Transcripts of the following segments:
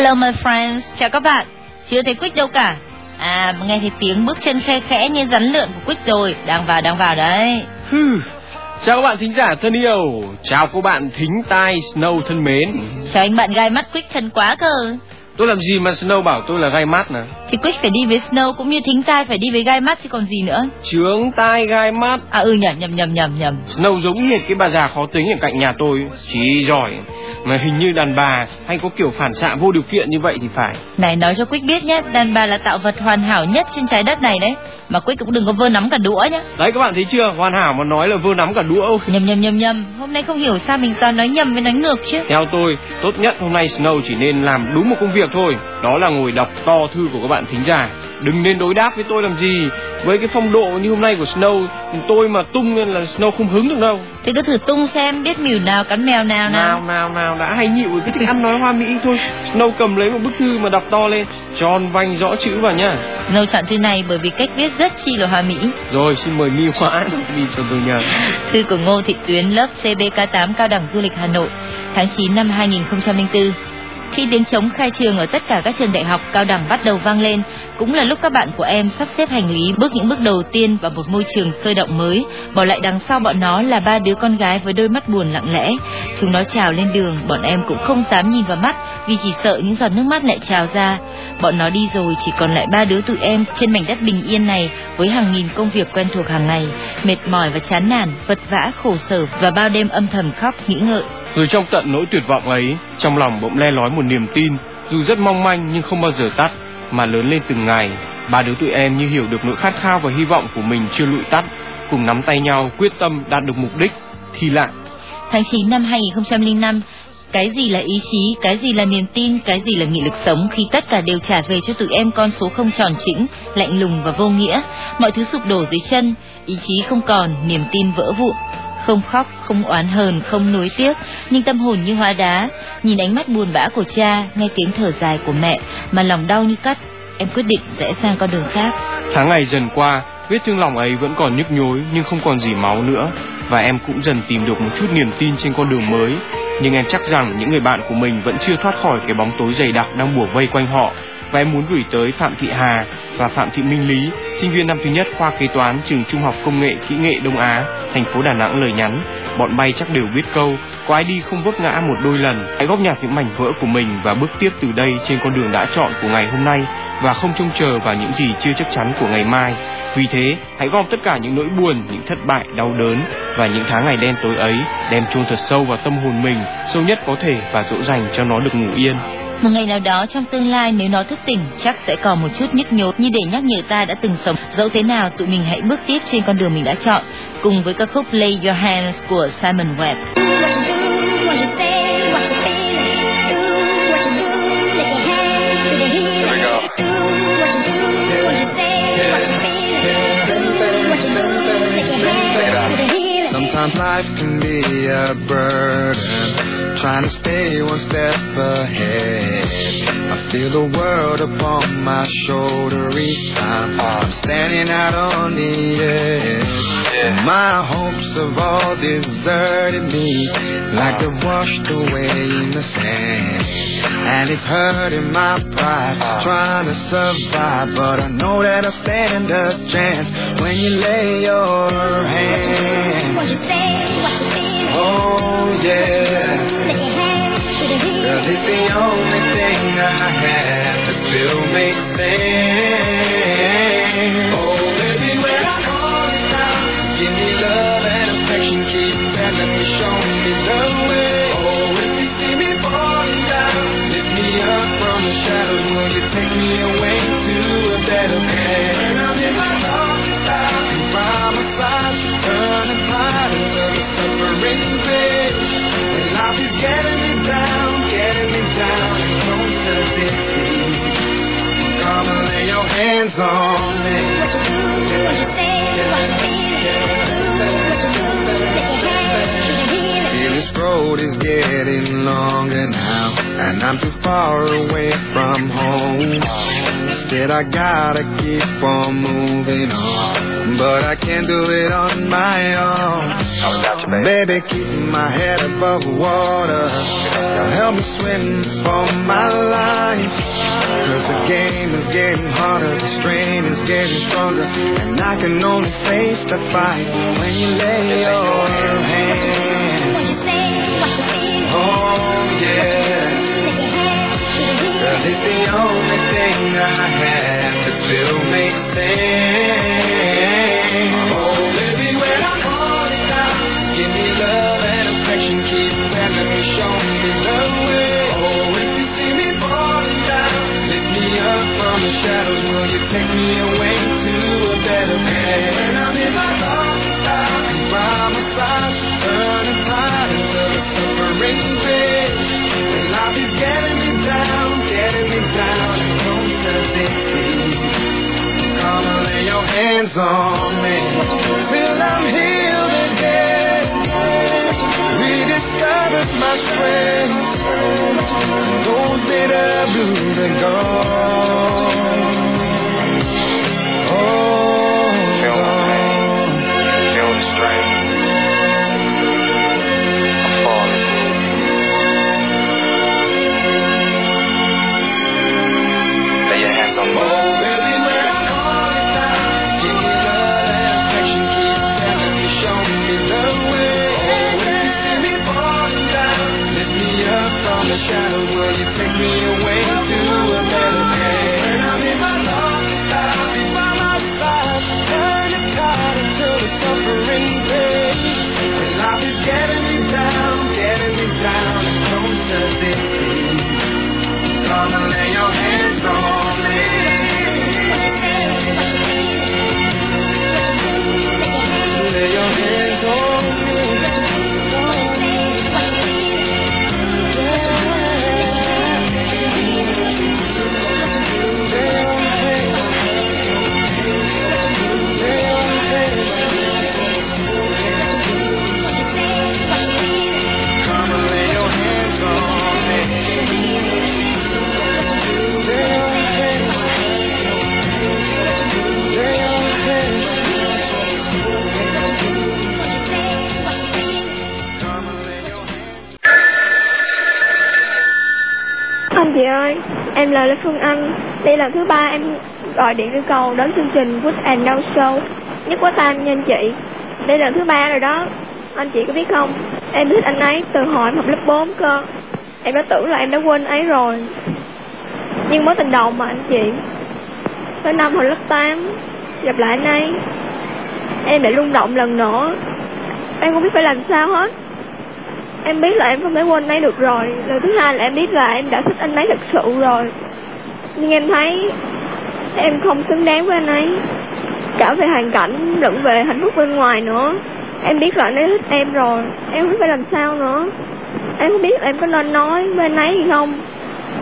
Hello my friends, chào các bạn. Chưa thấy Quick đâu cả. À, nghe thấy tiếng bước chân khe khẽ như rắn lượn của Quick rồi, đang vào đang vào đấy. Chào các bạn thính giả thân yêu, chào các bạn thính tai Snow thân mến. Chào anh bạn gai mắt Quick thân quá cơ. Tôi làm gì mà Snow bảo tôi là gai mắt nè? Thì Quick phải đi với Snow cũng như thính tai phải đi với gai mắt chứ còn gì nữa. Trướng tai gai mắt. À ừ nhầm nhầm nhầm nhầm nhầm. Snow giống hệt cái bà già khó tính ở cạnh nhà tôi, chỉ giỏi mà hình như đàn bà hay có kiểu phản xạ vô điều kiện như vậy thì phải. Này nói cho Quick biết nhé, đàn bà là tạo vật hoàn hảo nhất trên trái đất này đấy. Mà Quick cũng đừng có vơ nắm cả đũa nhé. Đấy các bạn thấy chưa, hoàn hảo mà nói là vơ nắm cả đũa. Nhầm nhầm nhầm nhầm, hôm nay không hiểu sao mình toàn nói nhầm với nói ngược chứ. Theo tôi, tốt nhất hôm nay Snow chỉ nên làm đúng một công việc thôi, đó là ngồi đọc to thư của các bạn thính giả. Đừng nên đối đáp với tôi làm gì. Với cái phong độ như hôm nay của Snow, tôi mà tung lên là Snow không hứng được đâu. Thì cứ thử tung xem biết mỉu nào cắn mèo nào nào. Nào nào nào đã hay nhịu cái thích ăn nói hoa mỹ thôi. Snow cầm lấy một bức thư mà đọc to lên, tròn vành rõ chữ vào nhá. Snow chọn thư này bởi vì cách viết rất chi là hoa mỹ. Rồi xin mời Mi Hoa đi cho tôi nhờ. Thư của Ngô Thị Tuyến lớp CBK8 Cao đẳng Du lịch Hà Nội, tháng 9 năm 2004. Khi tiếng trống khai trường ở tất cả các trường đại học cao đẳng bắt đầu vang lên, cũng là lúc các bạn của em sắp xếp hành lý bước những bước đầu tiên vào một môi trường sôi động mới, bỏ lại đằng sau bọn nó là ba đứa con gái với đôi mắt buồn lặng lẽ. Chúng nó trào lên đường, bọn em cũng không dám nhìn vào mắt vì chỉ sợ những giọt nước mắt lại trào ra. Bọn nó đi rồi chỉ còn lại ba đứa tụi em trên mảnh đất bình yên này với hàng nghìn công việc quen thuộc hàng ngày, mệt mỏi và chán nản, vật vã, khổ sở và bao đêm âm thầm khóc nghĩ ngợi. Rồi trong tận nỗi tuyệt vọng ấy, trong lòng bỗng le lói một niềm tin, dù rất mong manh nhưng không bao giờ tắt, mà lớn lên từng ngày. Ba đứa tụi em như hiểu được nỗi khát khao và hy vọng của mình chưa lụi tắt, cùng nắm tay nhau quyết tâm đạt được mục đích. Thì lạ. Tháng 9 năm 2005, cái gì là ý chí, cái gì là niềm tin, cái gì là nghị lực sống khi tất cả đều trả về cho tụi em con số không tròn chỉnh, lạnh lùng và vô nghĩa. Mọi thứ sụp đổ dưới chân, ý chí không còn, niềm tin vỡ vụn. Không khóc, không oán hờn, không nuối tiếc, nhưng tâm hồn như hóa đá. Nhìn ánh mắt buồn bã của cha, nghe tiếng thở dài của mẹ, mà lòng đau như cắt. Em quyết định rẽ sang con đường khác. Tháng ngày dần qua, vết thương lòng ấy vẫn còn nhức nhối nhưng không còn gì máu nữa. Và em cũng dần tìm được một chút niềm tin trên con đường mới. Nhưng em chắc rằng những người bạn của mình vẫn chưa thoát khỏi cái bóng tối dày đặc đang bủa vây quanh họ và em muốn gửi tới Phạm Thị Hà và Phạm Thị Minh Lý, sinh viên năm thứ nhất khoa kế toán trường Trung học Công nghệ Kỹ nghệ Đông Á, thành phố Đà Nẵng lời nhắn. Bọn bay chắc đều biết câu, có ai đi không vấp ngã một đôi lần. Hãy góp nhặt những mảnh vỡ của mình và bước tiếp từ đây trên con đường đã chọn của ngày hôm nay và không trông chờ vào những gì chưa chắc chắn của ngày mai. Vì thế, hãy gom tất cả những nỗi buồn, những thất bại, đau đớn và những tháng ngày đen tối ấy, đem chôn thật sâu vào tâm hồn mình, sâu nhất có thể và dỗ dành cho nó được ngủ yên. Một ngày nào đó trong tương lai nếu nó thức tỉnh chắc sẽ còn một chút nhức nhối như để nhắc nhở ta đã từng sống. Dẫu thế nào tụi mình hãy bước tiếp trên con đường mình đã chọn cùng với ca khúc Lay Your Hands của Simon Webb. Sometimes life can be a burden, trying to stay one step ahead. I feel the world upon my shoulder each time I'm standing out on the edge. My hopes have all deserted me, like they're washed away in the sand. And it's hurting my pride, trying to survive, but I know that I stand a chance when you lay your hand. What you say, what you feel, Oh yeah. it's the only thing I have that still makes sense. Oh, baby, when I give me love and affection, keep me, show me the way. Oh, if you see me falling down, lift me up from the shadows, will you take me away to a better place? Road is getting longer now, and I'm too far away from home. Instead, I gotta keep on moving on, but I can't do it on my own. To Baby, keep my head above water. Help me swim for my life. Cause the game is getting harder, the strain is getting stronger. And I can only face the fight when you lay your hand. What you say, what you feel. Oh, yeah. Take your hand to the wheel. Cause it's the only thing I have that still makes sense. Me away to a better I'm in my by my side, fades. When life is getting me down, getting me down, seems. Come lay your hands on me till I'm healed again. My strength. Those bitter blues are gone. Shadows, will you take me away em là Lê Phương Anh. Đây là thứ ba em gọi điện yêu cầu đến chương trình Good and No Show. Nhất quá tam nha anh chị. Đây là thứ ba rồi đó. Anh chị có biết không? Em thích anh ấy từ hồi em học lớp 4 cơ. Em đã tưởng là em đã quên ấy rồi. Nhưng mối tình đầu mà anh chị. Tới năm hồi lớp 8, gặp lại anh ấy. Em lại rung động lần nữa. Em không biết phải làm sao hết. Em biết là em không thể quên anh ấy được rồi. Lần thứ hai là em biết là em đã thích anh ấy thật sự rồi. Nhưng em thấy em không xứng đáng với anh ấy. Cả về hoàn cảnh, lẫn về hạnh phúc bên ngoài nữa. Em biết là anh ấy thích em rồi. Em không biết phải làm sao nữa. Em không biết là em có nên nói với anh ấy hay không.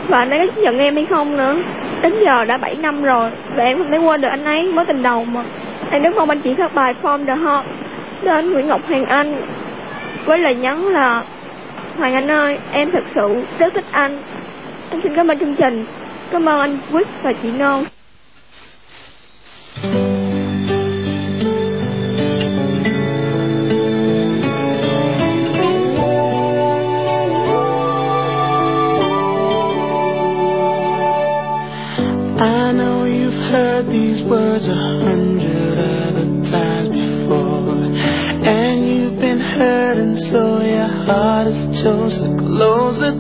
Và anh ấy có chấp nhận em hay không nữa. Đến giờ đã 7 năm rồi Và em không thể quên được anh ấy. Mối tình đầu mà. Em rất mong anh chị các bài Form the Heart Đến Nguyễn Ngọc Hoàng Anh với lời nhắn là Hoàng Anh ơi, em thật sự rất thích anh. Em xin cảm ơn chương trình. Cảm ơn anh Quýt và chị Non. I know you've heard these words a hundred other times before. And you've been hurt, and so your heart is to close the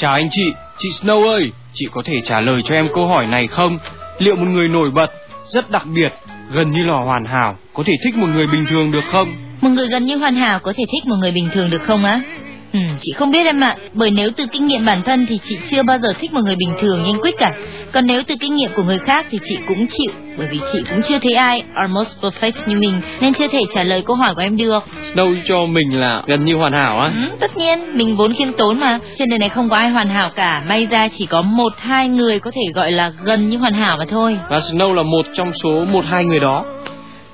Chào anh chị, chị Snow ơi, chị có thể trả lời cho em câu hỏi này không? Liệu một người nổi bật, rất đặc biệt, gần như là hoàn hảo, có thể thích một người bình thường được không? Một người gần như hoàn hảo có thể thích một người bình thường được không á? Ừ, chị không biết em ạ, bởi nếu từ kinh nghiệm bản thân thì chị chưa bao giờ thích một người bình thường như anh Quyết cả. Còn nếu từ kinh nghiệm của người khác thì chị cũng chịu, bởi vì chị cũng chưa thấy ai almost perfect như mình, nên chưa thể trả lời câu hỏi của em được. Snow cho mình là gần như hoàn hảo á. Ừ, tất nhiên, mình vốn khiêm tốn mà, trên đời này không có ai hoàn hảo cả, may ra chỉ có một hai người có thể gọi là gần như hoàn hảo mà thôi. Và Snow là một trong số một hai người đó.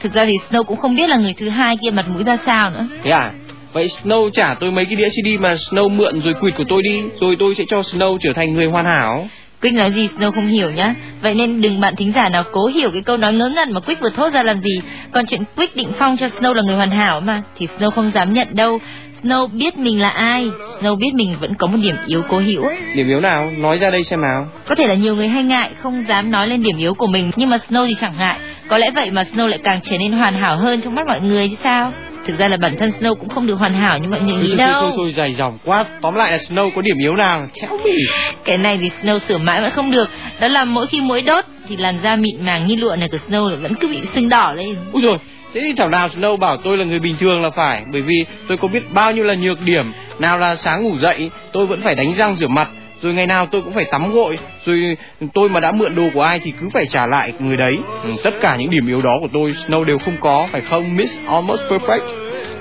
Thực ra thì Snow cũng không biết là người thứ hai kia mặt mũi ra sao nữa. Thế à? Vậy Snow trả tôi mấy cái đĩa CD mà Snow mượn rồi quỵt của tôi đi, rồi tôi sẽ cho Snow trở thành người hoàn hảo. Quick nói gì Snow không hiểu nhá. Vậy nên đừng bạn thính giả nào cố hiểu cái câu nói ngớ ngẩn mà Quick vừa thốt ra làm gì. Còn chuyện Quick định phong cho Snow là người hoàn hảo mà thì Snow không dám nhận đâu. Snow biết mình là ai, Snow biết mình vẫn có một điểm yếu cố hữu. Điểm yếu nào? Nói ra đây xem nào. Có thể là nhiều người hay ngại, không dám nói lên điểm yếu của mình, nhưng mà Snow thì chẳng ngại. Có lẽ vậy mà Snow lại càng trở nên hoàn hảo hơn trong mắt mọi người chứ sao? Thực ra là bản thân Snow cũng không được hoàn hảo như mọi người nghĩ đâu. thôi, thôi, dài dòng quá. Tóm lại là Snow có điểm yếu nào? Chéo mỉ. Cái này thì Snow sửa mãi vẫn không được. Đó là mỗi khi mũi đốt thì làn da mịn màng như lụa này của Snow vẫn cứ bị sưng đỏ lên. Úi rồi, thế thì chẳng nào Snow bảo tôi là người bình thường là phải, bởi vì tôi có biết bao nhiêu là nhược điểm. Nào là sáng ngủ dậy, tôi vẫn phải đánh răng rửa mặt, rồi ngày nào tôi cũng phải tắm gội, rồi tôi mà đã mượn đồ của ai thì cứ phải trả lại người đấy. Ừ, tất cả những điểm yếu đó của tôi Snow đều không có, phải không Miss Almost Perfect?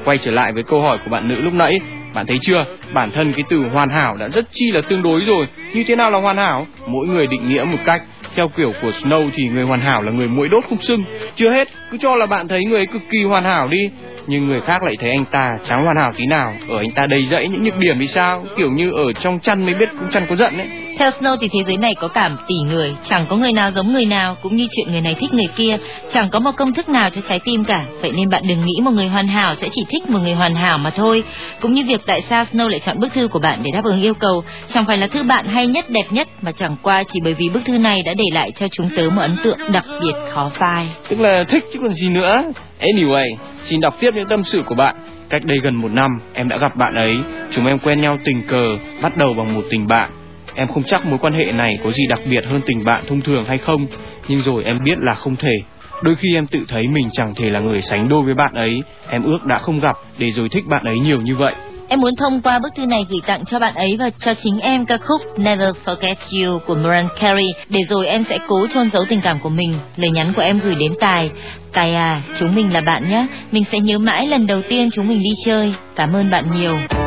Quay trở lại với câu hỏi của bạn nữ lúc nãy, bạn thấy chưa? Bản thân cái từ hoàn hảo đã rất chi là tương đối rồi. Như thế nào là hoàn hảo? Mỗi người định nghĩa một cách. Theo kiểu của Snow thì người hoàn hảo là người mũi đốt không sưng. Chưa hết, cứ cho là bạn thấy người ấy cực kỳ hoàn hảo đi. Nhưng người khác lại thấy anh ta chẳng hoàn hảo tí nào. Ở anh ta đầy dẫy những nhược điểm thì sao? Kiểu như ở trong chăn mới biết cũng chăn có giận ấy. Theo Snow thì thế giới này có cả tỷ người, chẳng có người nào giống người nào, cũng như chuyện người này thích người kia, chẳng có một công thức nào cho trái tim cả. Vậy nên bạn đừng nghĩ một người hoàn hảo sẽ chỉ thích một người hoàn hảo mà thôi. Cũng như việc tại sao Snow lại chọn bức thư của bạn để đáp ứng yêu cầu, chẳng phải là thư bạn hay nhất đẹp nhất mà chẳng qua chỉ bởi vì bức thư này đã để lại cho chúng tớ một ấn tượng đặc biệt khó phai. Tức là thích chứ còn gì nữa. Anyway, xin đọc tiếp những tâm sự của bạn. Cách đây gần một năm, em đã gặp bạn ấy. Chúng em quen nhau tình cờ, bắt đầu bằng một tình bạn. Em không chắc mối quan hệ này có gì đặc biệt hơn tình bạn thông thường hay không, nhưng rồi em biết là không thể. Đôi khi em tự thấy mình chẳng thể là người sánh đôi với bạn ấy, em ước đã không gặp để rồi thích bạn ấy nhiều như vậy. Em muốn thông qua bức thư này gửi tặng cho bạn ấy và cho chính em ca khúc Never Forget You của Mariah Carey để rồi em sẽ cố chôn giấu tình cảm của mình. Lời nhắn của em gửi đến Tài. Tài à, chúng mình là bạn nhé. Mình sẽ nhớ mãi lần đầu tiên chúng mình đi chơi. Cảm ơn bạn nhiều.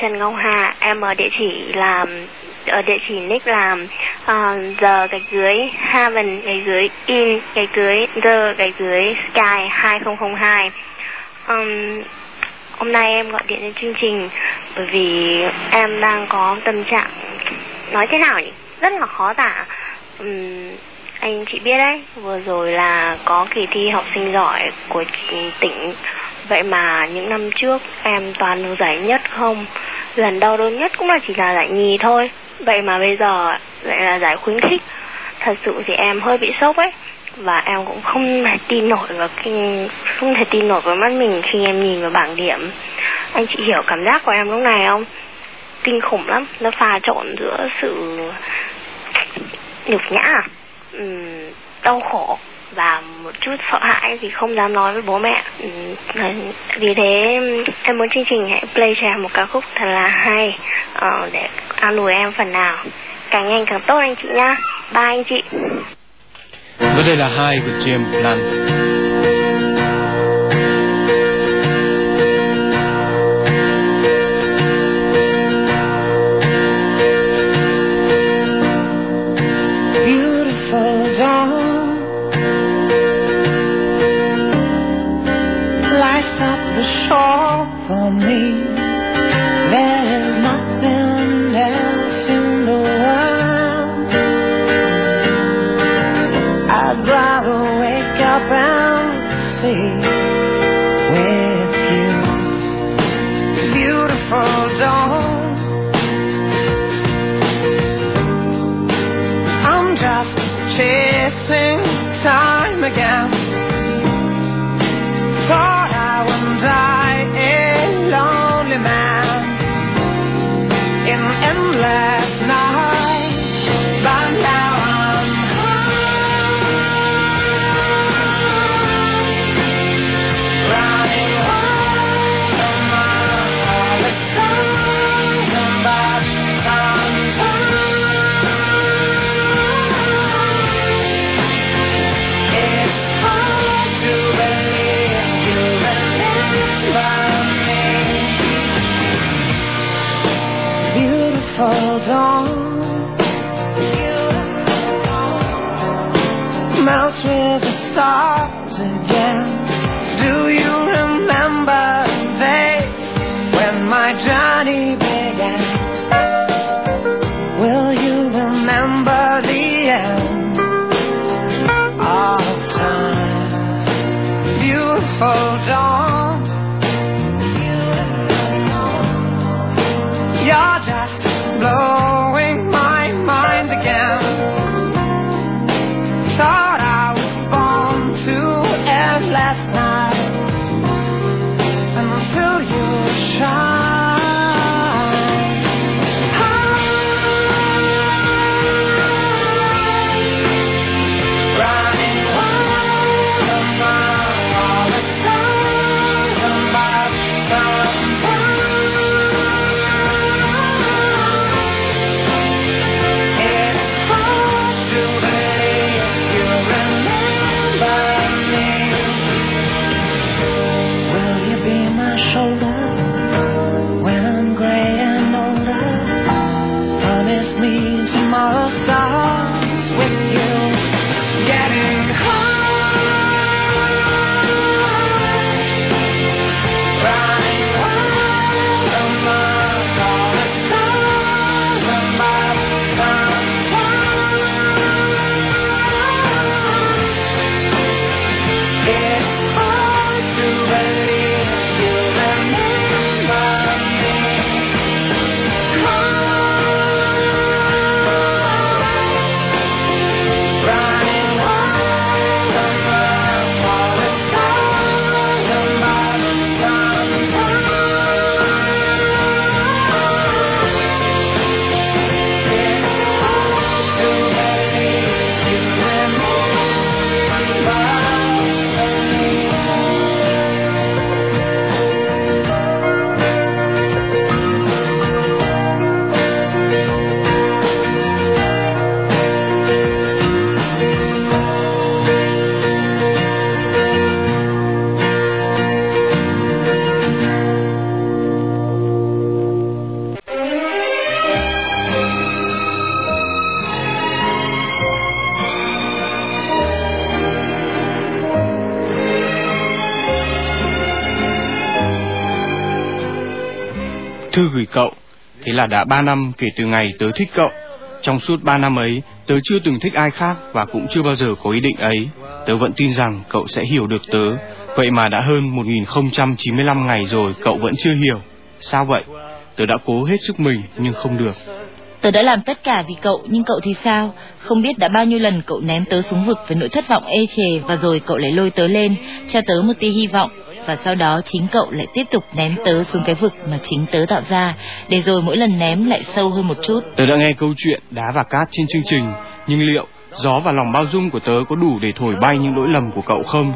Trần Ngọc Hà, em ở địa chỉ là ở địa chỉ nick là ờ, uh, giờ gạch dưới Haven gạch dưới in gạch dưới the gạch dưới Sky 2002. Um, hôm nay em gọi điện đến chương trình bởi vì em đang có tâm trạng nói thế nào nhỉ? Rất là khó tả. Um, anh chị biết đấy, vừa rồi là có kỳ thi học sinh giỏi của tỉnh Vậy mà những năm trước em toàn được giải nhất không? Lần đau đớn nhất cũng là chỉ là giải nhì thôi. Vậy mà bây giờ lại là giải khuyến khích. Thật sự thì em hơi bị sốc ấy. Và em cũng không thể tin nổi vào kinh Không thể tin nổi vào mắt mình khi em nhìn vào bảng điểm. Anh chị hiểu cảm giác của em lúc này không? Kinh khủng lắm. Nó pha trộn giữa sự nhục nhã Đau khổ và một chút sợ hãi vì không dám nói với bố mẹ. Ừ, vì thế, em muốn chương trình hãy play cho em một ca khúc thật là hay ờ, để an ủi em phần nào. Càng nhanh càng tốt anh chị nhá. Ba anh chị. Và đây là hai của James Blunt all for me. star. Là đã ba năm kể từ ngày tớ thích cậu. Trong suốt ba năm ấy, tớ chưa từng thích ai khác và cũng chưa bao giờ có ý định ấy. Tớ vẫn tin rằng cậu sẽ hiểu được tớ. Vậy mà đã hơn 1095 ngày rồi cậu vẫn chưa hiểu. Sao vậy? Tớ đã cố hết sức mình nhưng không được. Tớ đã làm tất cả vì cậu, nhưng cậu thì sao? Không biết đã bao nhiêu lần cậu ném tớ xuống vực với nỗi thất vọng ê chề và rồi cậu lại lôi tớ lên, cho tớ một tia hy vọng. Và sau đó chính cậu lại tiếp tục ném tớ xuống cái vực mà chính tớ tạo ra, để rồi mỗi lần ném lại sâu hơn một chút. Tớ đã nghe câu chuyện đá và cát trên chương trình, nhưng liệu gió và lòng bao dung của tớ có đủ để thổi bay những lỗi lầm của cậu không?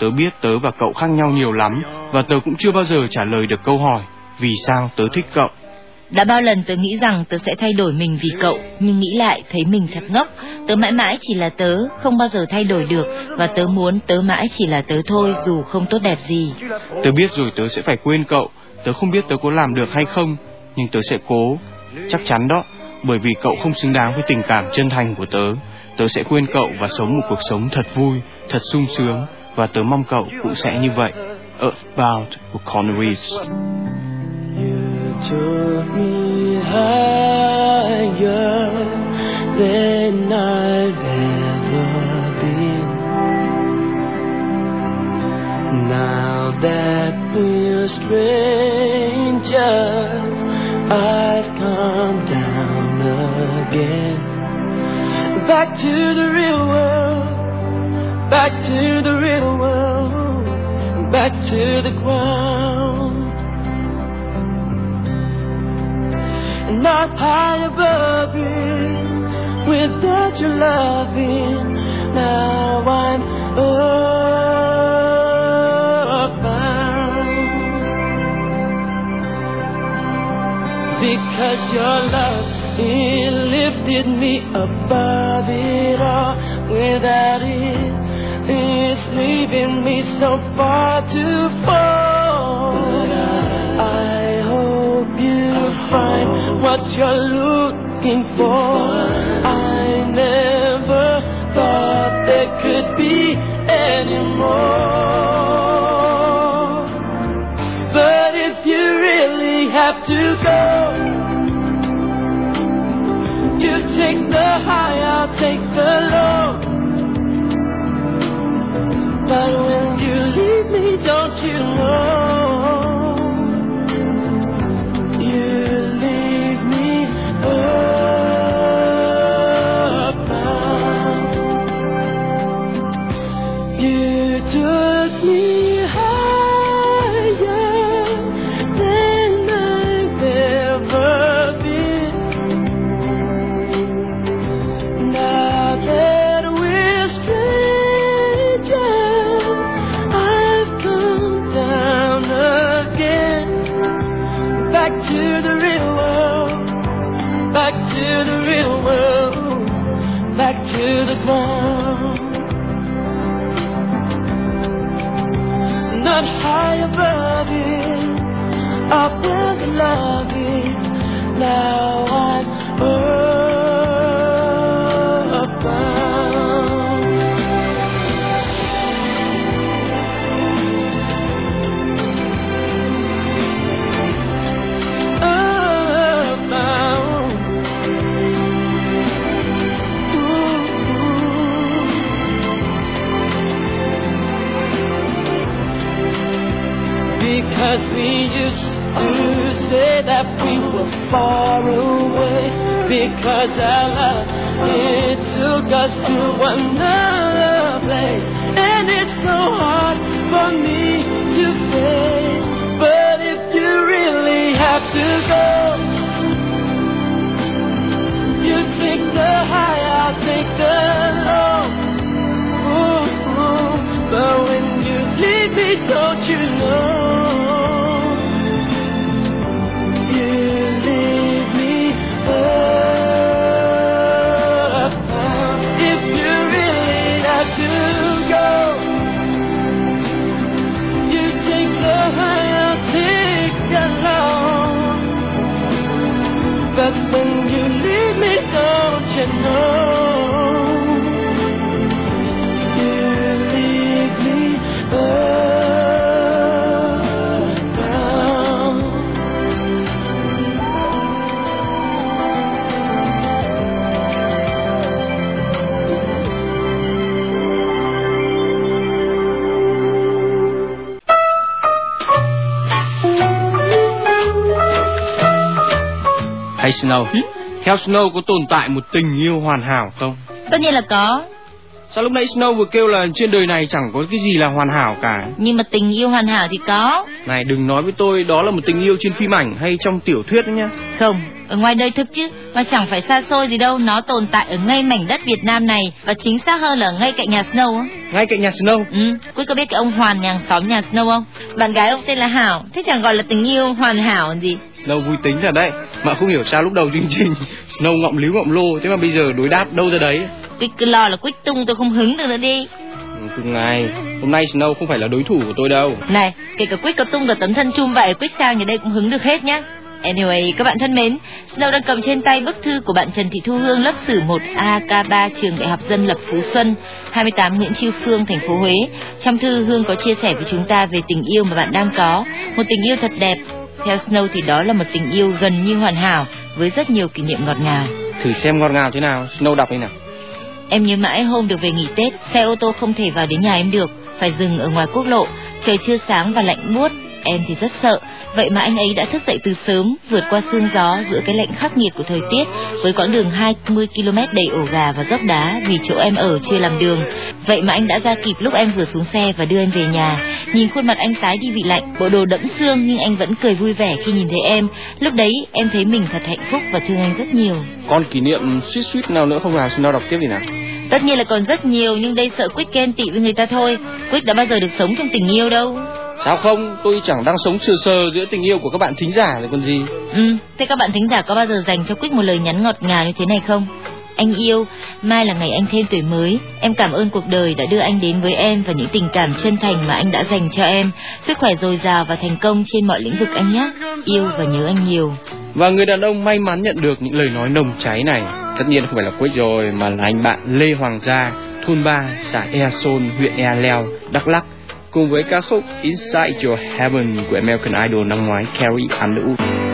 Tớ biết tớ và cậu khác nhau nhiều lắm, và tớ cũng chưa bao giờ trả lời được câu hỏi vì sao tớ thích cậu. Đã bao lần tớ nghĩ rằng tớ sẽ thay đổi mình vì cậu, nhưng nghĩ lại thấy mình thật ngốc. Tớ mãi mãi chỉ là tớ, không bao giờ thay đổi được, và tớ muốn tớ mãi chỉ là tớ thôi dù không tốt đẹp gì. Tớ biết rồi tớ sẽ phải quên cậu, tớ không biết tớ có làm được hay không, nhưng tớ sẽ cố, chắc chắn đó, bởi vì cậu không xứng đáng với tình cảm chân thành của tớ. Tớ sẽ quên cậu và sống một cuộc sống thật vui, thật sung sướng, và tớ mong cậu cũng sẽ như vậy. Earthbound của Conner took me higher than I've ever been. Now that we're strangers, I've come down again. Back to the real world, back to the real world, back to the ground. Not high above it without your loving. Now I'm earthbound because your love it lifted me above it all. Without it, it's leaving me so far to fall. I hope you find what you're looking for. I never thought there could be any more. But if you really have to go, you take the high, I'll take the low. But when you leave me, don't you know? Because our love, it took us to another place. And it's so hard for me to face. But if you really have to go, you take the high, I'll take the low. Ooh, ooh. But when you leave me, don't you Hay Snow, theo Snow có tồn tại một tình yêu hoàn hảo không? Tất nhiên là có, Sao lúc nãy Snow vừa kêu là trên đời này chẳng có cái gì là hoàn hảo cả? nhưng mà tình yêu hoàn hảo thì có. Này đừng nói với tôi đó là một tình yêu trên phim ảnh hay trong tiểu thuyết đấy nhá. Không, ở ngoài đời thực chứ, mà chẳng phải xa xôi gì đâu, nó tồn tại ở ngay mảnh đất Việt Nam này và chính xác hơn là ngay cạnh nhà Snow á. Ngay cạnh nhà Snow. Ừ, Quý có biết cái ông Hoàn nhà hàng xóm nhà Snow không? Bạn gái ông tên là Hảo, thế chẳng gọi là tình yêu hoàn hảo còn gì. Snow vui tính thật đấy. Mà không hiểu sao lúc đầu chương trình Snow ngọng líu ngọng lô, thế mà bây giờ đối đáp đâu ra đấy. Quý cứ lo là Quýt tung tôi không hứng được nữa đi. Ừ, Từng ngày, hôm nay Snow không phải là đối thủ của tôi đâu. Này, kể cả Quýt có tung cả tấm thân chum vậy, Quýt sang nhà đây cũng hứng được hết nhá. Anyway, các bạn thân mến, Snow đang cầm trên tay bức thư của bạn Trần Thị Thu Hương lớp sử 1AK3 trường Đại học Dân lập Phú Xuân, 28 Nguyễn Chiêu Phương, thành phố Huế. Trong thư Hương có chia sẻ với chúng ta về tình yêu mà bạn đang có, một tình yêu thật đẹp. Theo Snow thì đó là một tình yêu gần như hoàn hảo với rất nhiều kỷ niệm ngọt ngào. Thử xem ngọt ngào thế nào, Snow đọc đi nào. Em nhớ mãi hôm được về nghỉ Tết, xe ô tô không thể vào đến nhà em được, phải dừng ở ngoài quốc lộ. Trời chưa sáng và lạnh buốt, em thì rất sợ. Vậy mà anh ấy đã thức dậy từ sớm, vượt qua sương gió giữa cái lạnh khắc nghiệt của thời tiết, với quãng đường 20 km đầy ổ gà và dốc đá vì chỗ em ở chưa làm đường. Vậy mà anh đã ra kịp lúc em vừa xuống xe và đưa em về nhà. Nhìn khuôn mặt anh tái đi vị lạnh, bộ đồ đẫm xương nhưng anh vẫn cười vui vẻ khi nhìn thấy em. Lúc đấy em thấy mình thật hạnh phúc và thương anh rất nhiều. Còn kỷ niệm suýt suýt nào nữa không nào, Snow đọc tiếp đi nào. Tất nhiên là còn rất nhiều nhưng đây sợ Quick ghen tị với người ta thôi. Quick đã bao giờ được sống trong tình yêu đâu. Sao không, tôi chẳng đang sống sờ sờ giữa tình yêu của các bạn thính giả rồi còn gì. Ừ, thế các bạn thính giả có bao giờ dành cho Quick một lời nhắn ngọt ngào như thế này không? Anh yêu, mai là ngày anh thêm tuổi mới. Em cảm ơn cuộc đời đã đưa anh đến với em và những tình cảm chân thành mà anh đã dành cho em. Sức khỏe dồi dào và thành công trên mọi lĩnh vực anh nhé. Yêu và nhớ anh nhiều. Và người đàn ông may mắn nhận được những lời nói nồng cháy này, tất nhiên không phải là Quýt rồi mà là anh bạn Lê Hoàng Gia, thôn 3, xã Ea Sôn, huyện Ea Leo, Đắk Lắk, cùng với ca khúc Inside Your Heaven của American Idol năm ngoái Carrie Underwood.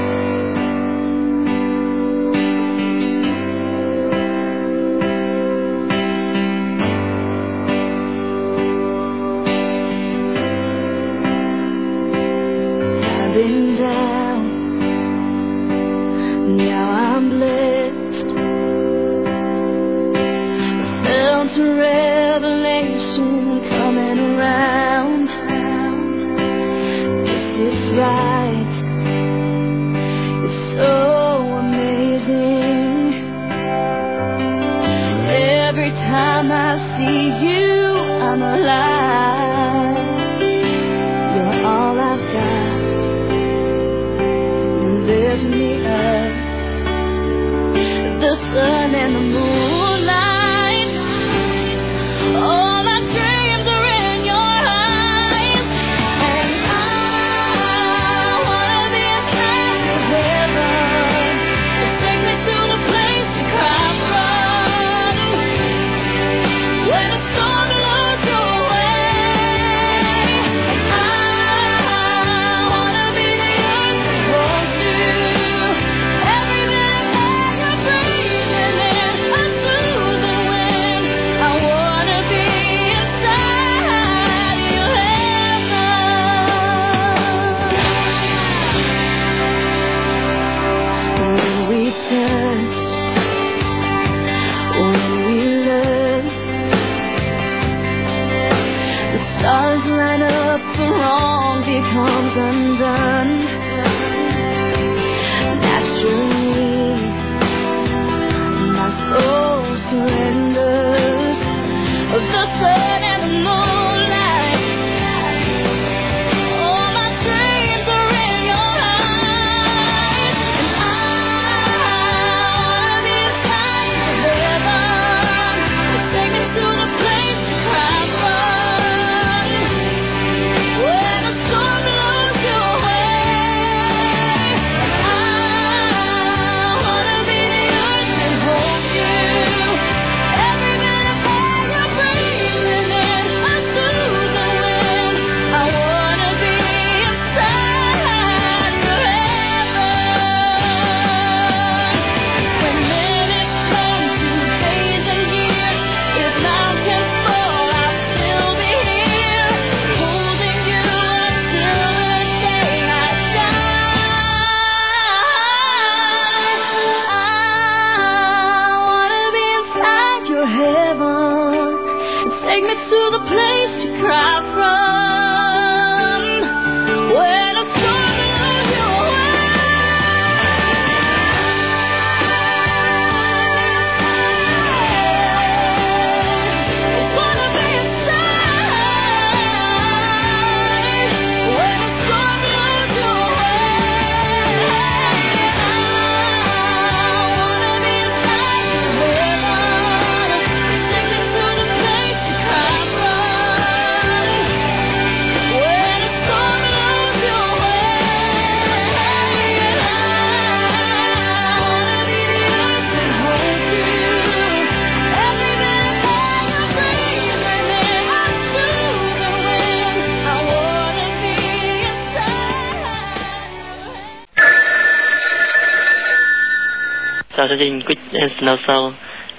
Chương trình Quick and Snow Show.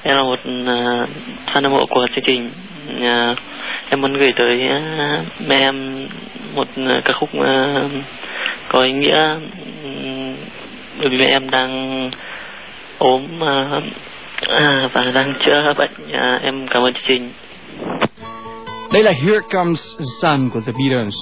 Em là một uh, fan hâm mộ của chương trình. Uh, em muốn gửi tới uh, mẹ em một uh, ca khúc uh, có ý nghĩa um, bởi vì mẹ em đang ốm uh, uh, và đang chữa bệnh. Uh, em cảm ơn chương trình. Đây là Here Comes the Sun của The Beatles.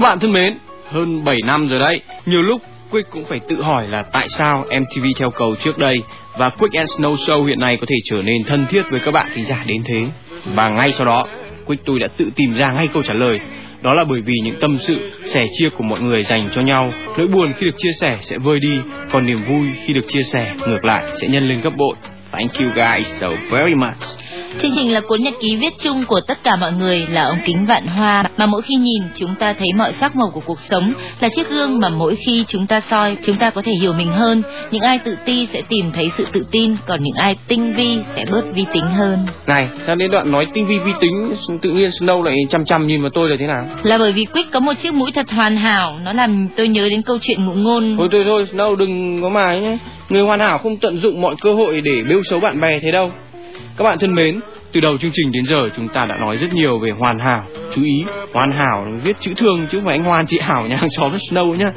Các bạn thân mến, hơn 7 năm rồi đấy. Nhiều lúc Quick cũng phải tự hỏi là tại sao MTV theo cầu trước đây và Quick and Snow Show hiện nay có thể trở nên thân thiết với các bạn thính giả đến thế. Và ngay sau đó, Quick tôi đã tự tìm ra ngay câu trả lời. Đó là bởi vì những tâm sự, sẻ chia của mọi người dành cho nhau. Nỗi buồn khi được chia sẻ sẽ vơi đi, còn niềm vui khi được chia sẻ ngược lại sẽ nhân lên gấp bội. Thank you guys so very much. Chương trình là cuốn nhật ký viết chung của tất cả mọi người là ống kính vạn hoa mà mỗi khi nhìn chúng ta thấy mọi sắc màu của cuộc sống là chiếc gương mà mỗi khi chúng ta soi chúng ta có thể hiểu mình hơn. Những ai tự ti sẽ tìm thấy sự tự tin, còn những ai tinh vi sẽ bớt vi tính hơn. Này, sao đến đoạn nói tinh vi vi tính tự nhiên Snow lại chăm chăm nhìn vào tôi là thế nào? Là bởi vì Quick có một chiếc mũi thật hoàn hảo, nó làm tôi nhớ đến câu chuyện ngụ ngôn. Thôi thôi thôi, Snow đừng có mài nhé. Người hoàn hảo không tận dụng mọi cơ hội để bêu xấu bạn bè thế đâu. Các bạn thân mến, từ đầu chương trình đến giờ chúng ta đã nói rất nhiều về hoàn hảo. Chú ý, hoàn hảo viết chữ thương chứ không phải anh Hoàn chị Hảo nhà hàng xóm Snow nhá.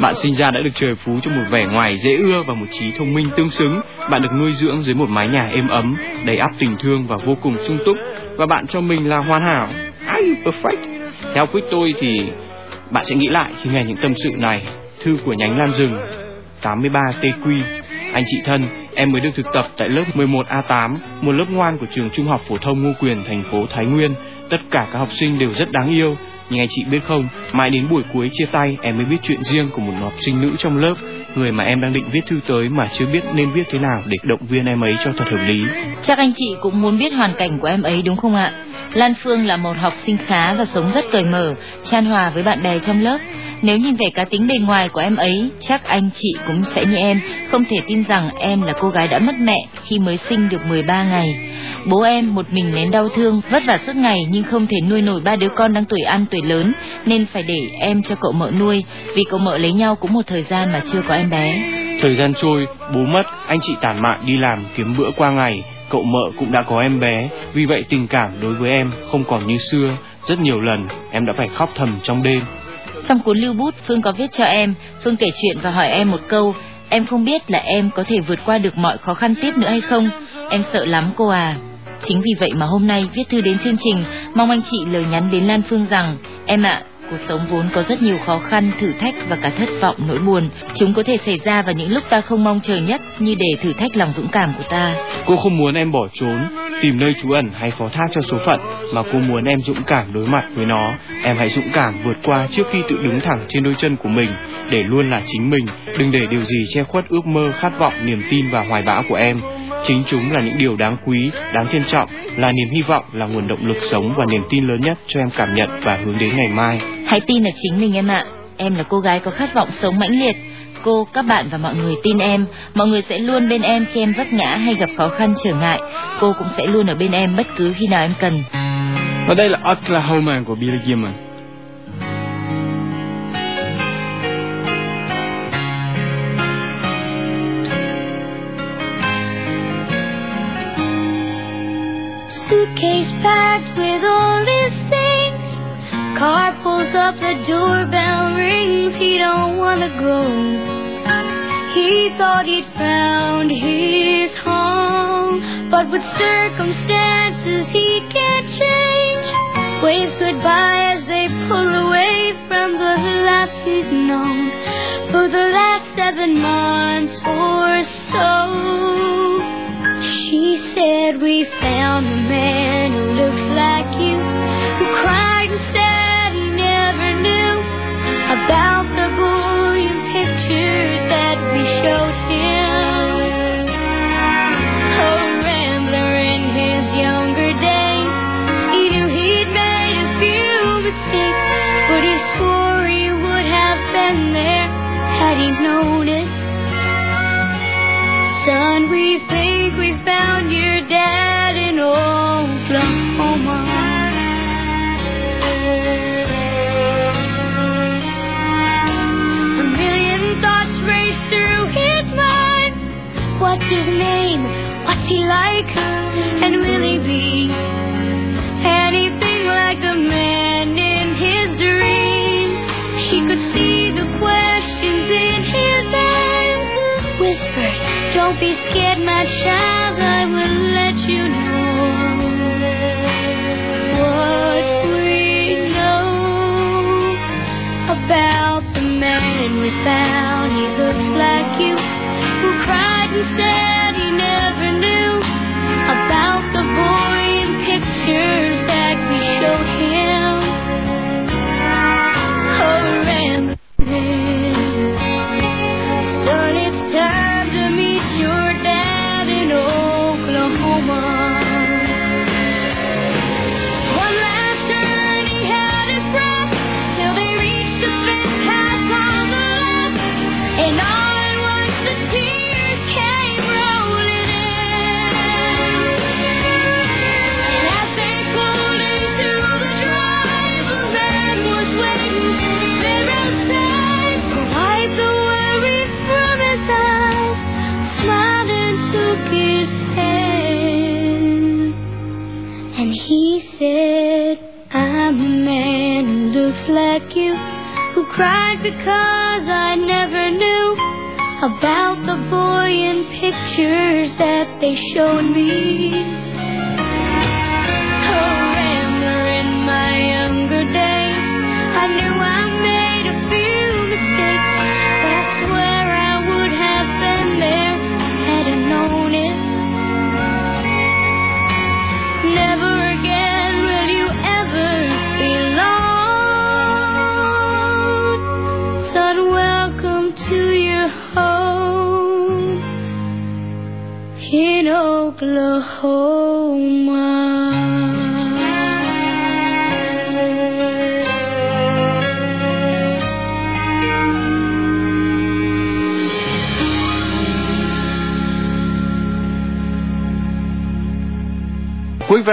Bạn sinh ra đã được trời phú cho một vẻ ngoài dễ ưa và một trí thông minh tương xứng. Bạn được nuôi dưỡng dưới một mái nhà êm ấm, đầy ắp tình thương và vô cùng sung túc. Và bạn cho mình là hoàn hảo. Are you perfect? Theo quyết tôi thì bạn sẽ nghĩ lại khi nghe những tâm sự này. Thư của nhánh Lan Rừng 83 TQ Anh chị thân, em mới được thực tập tại lớp 11A8, một lớp ngoan của trường Trung học phổ thông Ngô Quyền, thành phố Thái Nguyên. Tất cả các học sinh đều rất đáng yêu, Nhưng anh chị biết không, mãi đến buổi cuối chia tay em mới biết chuyện riêng của một học sinh nữ trong lớp, người mà em đang định viết thư tới mà chưa biết nên viết thế nào để động viên em ấy cho thật hợp lý. Chắc anh chị cũng muốn biết hoàn cảnh của em ấy đúng không ạ? Lan Phương là một học sinh khá và sống rất cởi mở, chan hòa với bạn bè trong lớp. Nếu nhìn về cá tính bề ngoài của em ấy, chắc anh chị cũng sẽ như em, không thể tin rằng em là cô gái đã mất mẹ khi mới sinh được 13 ngày. Bố em một mình nén đau thương, vất vả suốt ngày nhưng không thể nuôi nổi ba đứa con đang tuổi ăn tuổi lớn, nên phải để em cho cậu mợ nuôi, vì cậu mợ lấy nhau cũng một thời gian mà chưa có em bé. Thời gian trôi, bố mất, anh chị tản mạn đi làm kiếm bữa qua ngày, cậu mợ cũng đã có em bé, vì vậy tình cảm đối với em không còn như xưa. Rất nhiều lần em đã phải khóc thầm trong đêm. Trong cuốn lưu bút Phương có viết cho em, Phương kể chuyện và hỏi em một câu, em không biết là em có thể vượt qua được mọi khó khăn tiếp nữa hay không, em sợ lắm cô à. Chính vì vậy mà hôm nay viết thư đến chương trình, mong anh chị lời nhắn đến Lan Phương rằng, em ạ, cuộc sống vốn có rất nhiều khó khăn, thử thách và cả thất vọng, nỗi buồn. Chúng có thể xảy ra vào những lúc ta không mong chờ nhất như để thử thách lòng dũng cảm của ta. Cô không muốn em bỏ trốn, tìm nơi trú ẩn hay phó thác cho số phận, mà cô muốn em dũng cảm đối mặt với nó. Em hãy dũng cảm vượt qua trước khi tự đứng thẳng trên đôi chân của mình, để luôn là chính mình. Đừng để điều gì che khuất ước mơ, khát vọng, niềm tin và hoài bão của em. Chính chúng là những điều đáng quý, đáng trân trọng, là niềm hy vọng, là nguồn động lực sống và niềm tin lớn nhất cho em cảm nhận và hướng đến ngày mai. Hãy tin là chính mình em ạ. Em là cô gái có khát vọng sống mãnh liệt. Cô, các bạn và mọi người tin em. Mọi người sẽ luôn bên em khi em vấp ngã hay gặp khó khăn trở ngại. Cô cũng sẽ luôn ở bên em bất cứ khi nào em cần. Và đây là Oklahoma của Billy Gibbons. Suitcase packed with all his things. Car pulls up, the doorbell rings. He don't wanna go. He thought he'd found his home, but with circumstances he can't change. Waves goodbye as they pull away from the life he's known for the last seven months or so. Said we found a man who looks like you, who cried and said he never knew about the bullion pictures that we showed he like? And will he be anything like the man in his dreams? She could see the questions in his eyes. Whispered, Don't be scared, my child. I will let you know what we know about the man we found. He looks like you, who cried and said they showed me.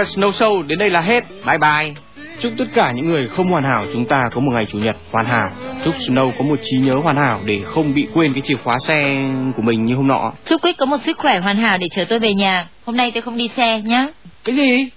Và Snow Show đến đây là hết. Bye bye. Chúc tất cả những người không hoàn hảo chúng ta có một ngày chủ nhật hoàn hảo. Chúc Snow có một trí nhớ hoàn hảo để không bị quên cái chìa khóa xe của mình như hôm nọ. Chúc Quick có một sức khỏe hoàn hảo để chờ tôi về nhà. Hôm nay tôi không đi xe nhá. Cái gì?